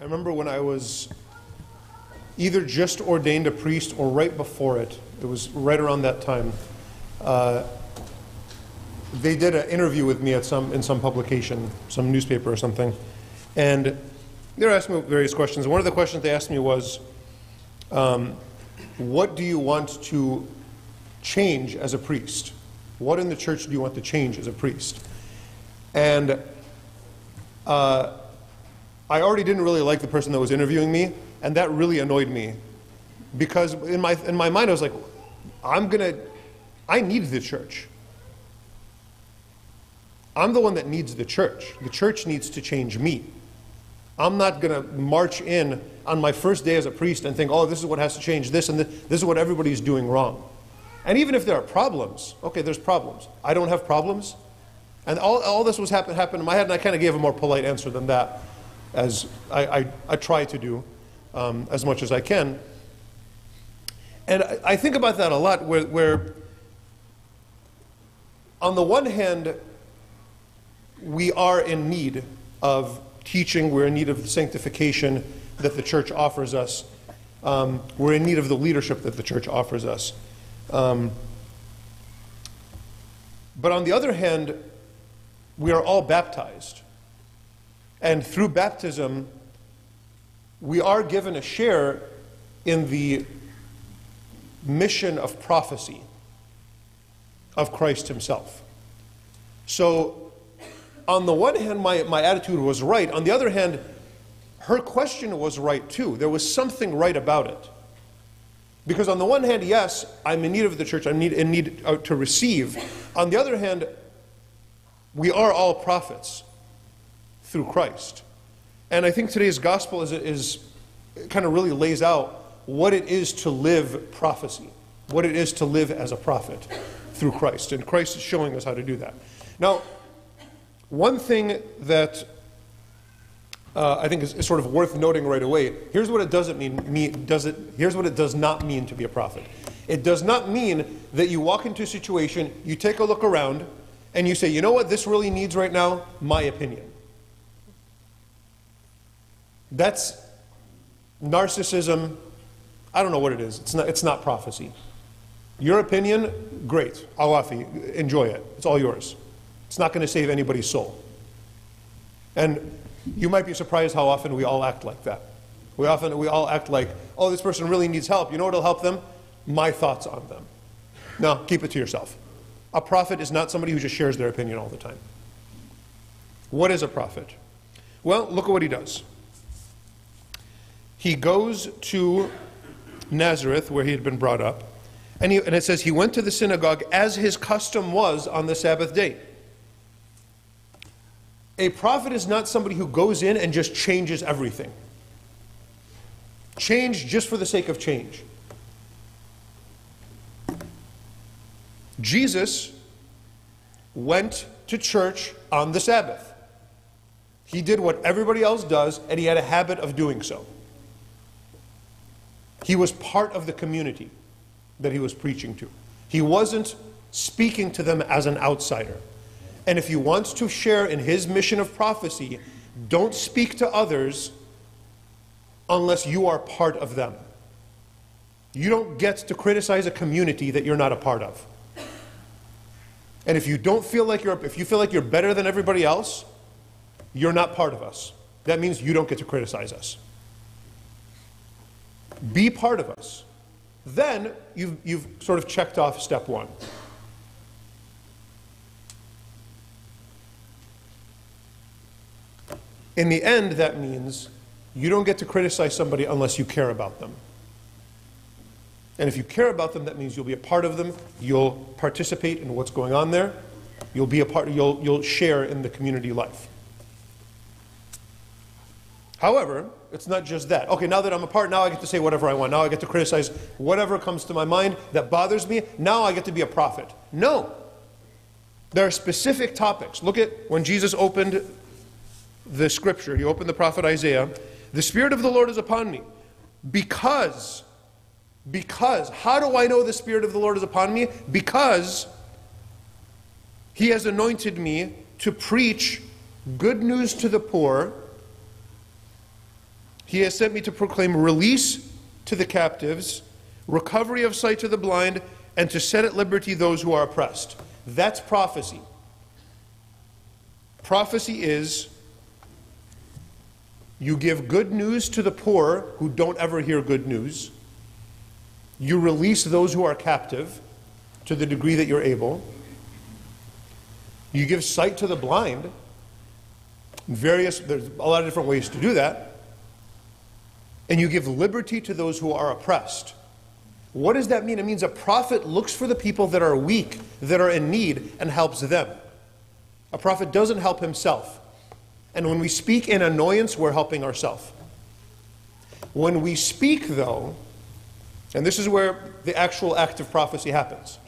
I remember when I was either just ordained a priest or right before it, it was right around that time, uh, they did an interview with me at some, in some publication, some newspaper or something, and they were asking me various questions. One of the questions they asked me was, um, what do you want to change as a priest? What in the church do you want to change as a priest? And uh, I already didn't really like the person that was interviewing me, and that really annoyed me. Because in my, in my mind, I was like, I'm going to, I need the church. I'm the one that needs the church. The church needs to change me. I'm not going to march in on my first day as a priest and think, oh, this is what has to change, this and this, this is what everybody's doing wrong. And even if there are problems, okay, there's problems. I don't have problems. And all, all this was happen, happened in my head, and I kind of gave a more polite answer than that, as I, I, I try to do um, as much as I can. And I, I think about that a lot, where, where on the one hand, we are in need of teaching, we're in need of the sanctification that the church offers us, um, we're in need of the leadership that the church offers us. Um, but on the other hand, we are all baptized. And through baptism, we are given a share in the mission of prophecy of Christ Himself. So, on the one hand, my, my attitude was right. On the other hand, her question was right too. There was something right about it. Because on the one hand, yes, I'm in need of the church, I'm need, in need uh, to receive. On the other hand, we are all prophets through Christ. And I think today's gospel is, is kind of really lays out what it is to live prophecy, what it is to live as a prophet through Christ. And Christ is showing us how to do that. Now, one thing that uh, I think is, is, sort of worth noting right away. Here's what it doesn't mean. mean does it, here's what it does not mean to be a prophet. It does not mean that you walk into a situation, you take a look around, and you say, you know what this really needs right now? My opinion. That's narcissism. I don't know what it is. It's not, it's not prophecy. Your opinion, great. Awafi, enjoy it. It's all yours. It's not going to save anybody's soul. And you might be surprised how often we all act like that. We often we all act like, oh, this person really needs help. You know what'll help them? My thoughts on them. No, keep it to yourself. A prophet is not somebody who just shares their opinion all the time. What is a prophet? Well, look at what he does. He goes to Nazareth, where he had been brought up, and, he, and it says he went to the synagogue as his custom was on the Sabbath day. A prophet is not somebody who goes in and just changes everything. Change just for the sake of change. Jesus went to church on the Sabbath. He did what everybody else does, and he had a habit of doing so. He was part of the community that he was preaching to. He wasn't speaking to them as an outsider. And if you want to share in his mission of prophecy, don't speak to others unless you are part of them. You don't get to criticize a community that you're not a part of. And if you don't feel like you're, if you feel like you're better than everybody else, you're not part of us. That means you don't get to criticize us. Be part of us. Then you've, you've sort of checked off step one. In the end, that means you don't get to criticize somebody unless you care about them. And if you care about them, that means you'll be a part of them, you'll participate in what's going on there, you'll be a part, you'll, you'll share in the community life. However, it's not just that. Okay, now that I'm a part, now I get to say whatever I want. Now I get to criticize whatever comes to my mind that bothers me. Now I get to be a prophet. No. There are specific topics. Look at when Jesus opened the scripture, he opened the prophet Isaiah, the Spirit of the Lord is upon me. Because, because, how do I know the Spirit of the Lord is upon me? Because he has anointed me to preach good news to the poor. He has sent me to proclaim release to the captives, recovery of sight to the blind, and to set at liberty those who are oppressed. That's prophecy. Prophecy is you give good news to the poor who don't ever hear good news. You release those who are captive to the degree that you're able. You give sight to the blind. Various, there's a lot of different ways to do that. And you give liberty to those who are oppressed. What does that mean? It means a prophet looks for the people that are weak, that are in need, and helps them. A prophet doesn't help himself. And when we speak in annoyance, we're helping ourselves. When we speak, though, and this is where the actual act of prophecy happens.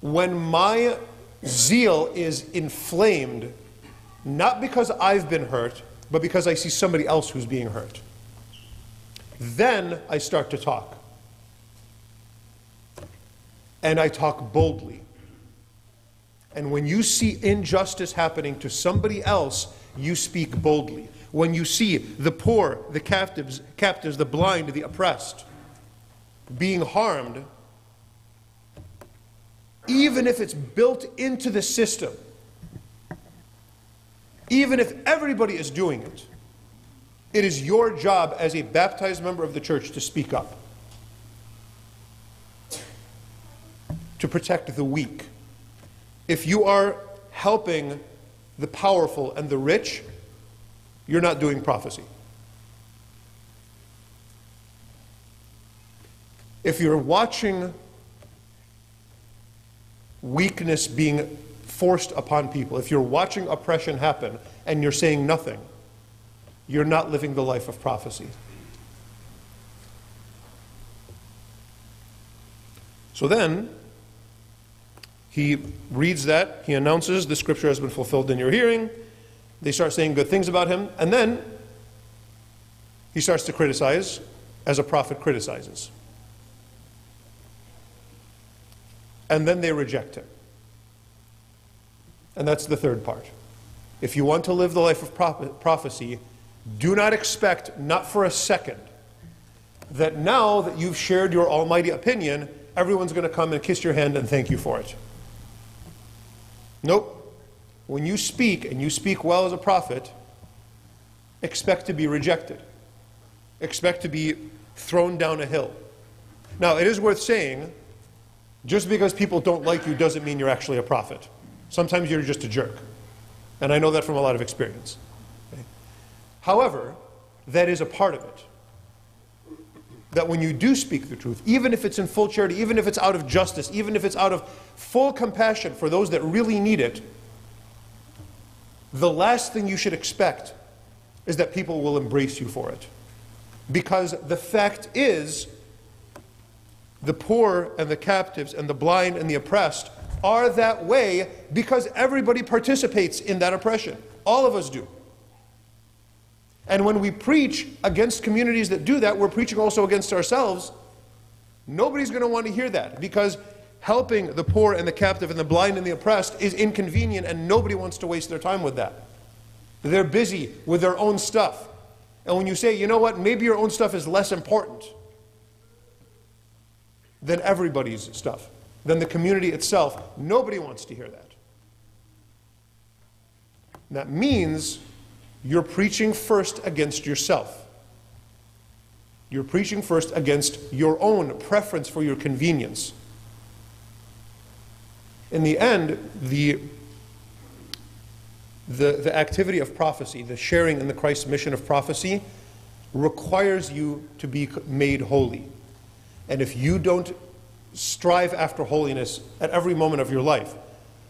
When my zeal is inflamed, not because I've been hurt, but because I see somebody else who's being hurt, then I start to talk. And I talk boldly. And when you see injustice happening to somebody else, you speak boldly. When you see the poor, the captives, captives, the blind, the oppressed being harmed, even if it's built into the system, even if everybody is doing it, it is your job as a baptized member of the church to speak up, to protect the weak if you are helping the powerful and the rich, you're not doing prophecy. If you're watching weakness being forced upon people, if you're watching oppression happen and you're saying nothing, you're not living the life of prophecy. So then, he reads that, he announces the scripture has been fulfilled in your hearing. They start saying good things about him, and then he starts to criticize as a prophet criticizes. And then they reject him. And that's the third part. If you want to live the life of prophecy, do not expect, not for a second, that now that you've shared your almighty opinion, everyone's going to come and kiss your hand and thank you for it. Nope. When you speak, and you speak well as a prophet, expect to be rejected. Expect to be thrown down a hill. Now, it is worth saying just because people don't like you doesn't mean you're actually a prophet. Sometimes you're just a jerk. And I know that from a lot of experience. However, that is a part of it that when you do speak the truth, even if it's in full charity, even if it's out of justice, even if it's out of full compassion for those that really need it, the last thing you should expect is that people will embrace you for it. Because the fact is, the poor and the captives and the blind and the oppressed are that way because everybody participates in that oppression. All of us do. And when we preach against communities that do that, we're preaching also against ourselves. Nobody's going to want to hear that because helping the poor and the captive and the blind and the oppressed is inconvenient and nobody wants to waste their time with that. They're busy with their own stuff. And when you say, you know what, maybe your own stuff is less important than everybody's stuff, than the community itself, nobody wants to hear that. And that means you're preaching first against yourself. You're preaching first against your own preference for your convenience. In the end, the, the, the activity of prophecy, the sharing in the Christ mission of prophecy, requires you to be made holy. And if you don't strive after holiness at every moment of your life,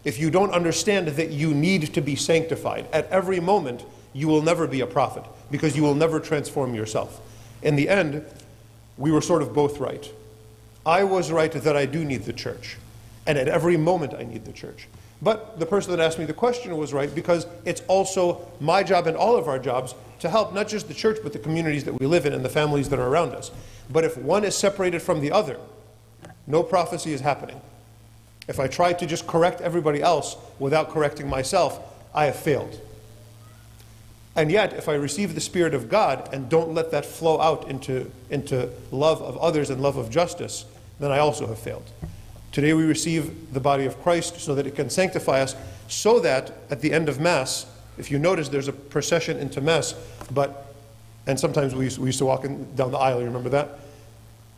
if you don't understand that you need to be sanctified at every moment, you will never be a prophet because you will never transform yourself. In the end, we were sort of both right. I was right that I do need the church, and at every moment I need the church. But the person that asked me the question was right because it's also my job and all of our jobs to help not just the church but the communities that we live in and the families that are around us. But if one is separated from the other, no prophecy is happening. If I try to just correct everybody else without correcting myself, I have failed. And yet, if I receive the Spirit of God and don't let that flow out into, into love of others and love of justice, then I also have failed. Today we receive the body of Christ so that it can sanctify us, so that at the end of Mass, if you notice, there's a procession into Mass, but, and sometimes we used, we used to walk in, down the aisle, you remember that?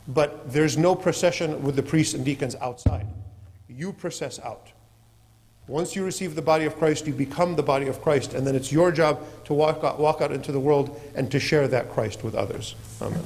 But there's no procession with the priests and deacons outside. You process out. Once you receive the body of Christ, you become the body of Christ, and then it's your job to walk out, walk out into the world and to share that Christ with others. Amen.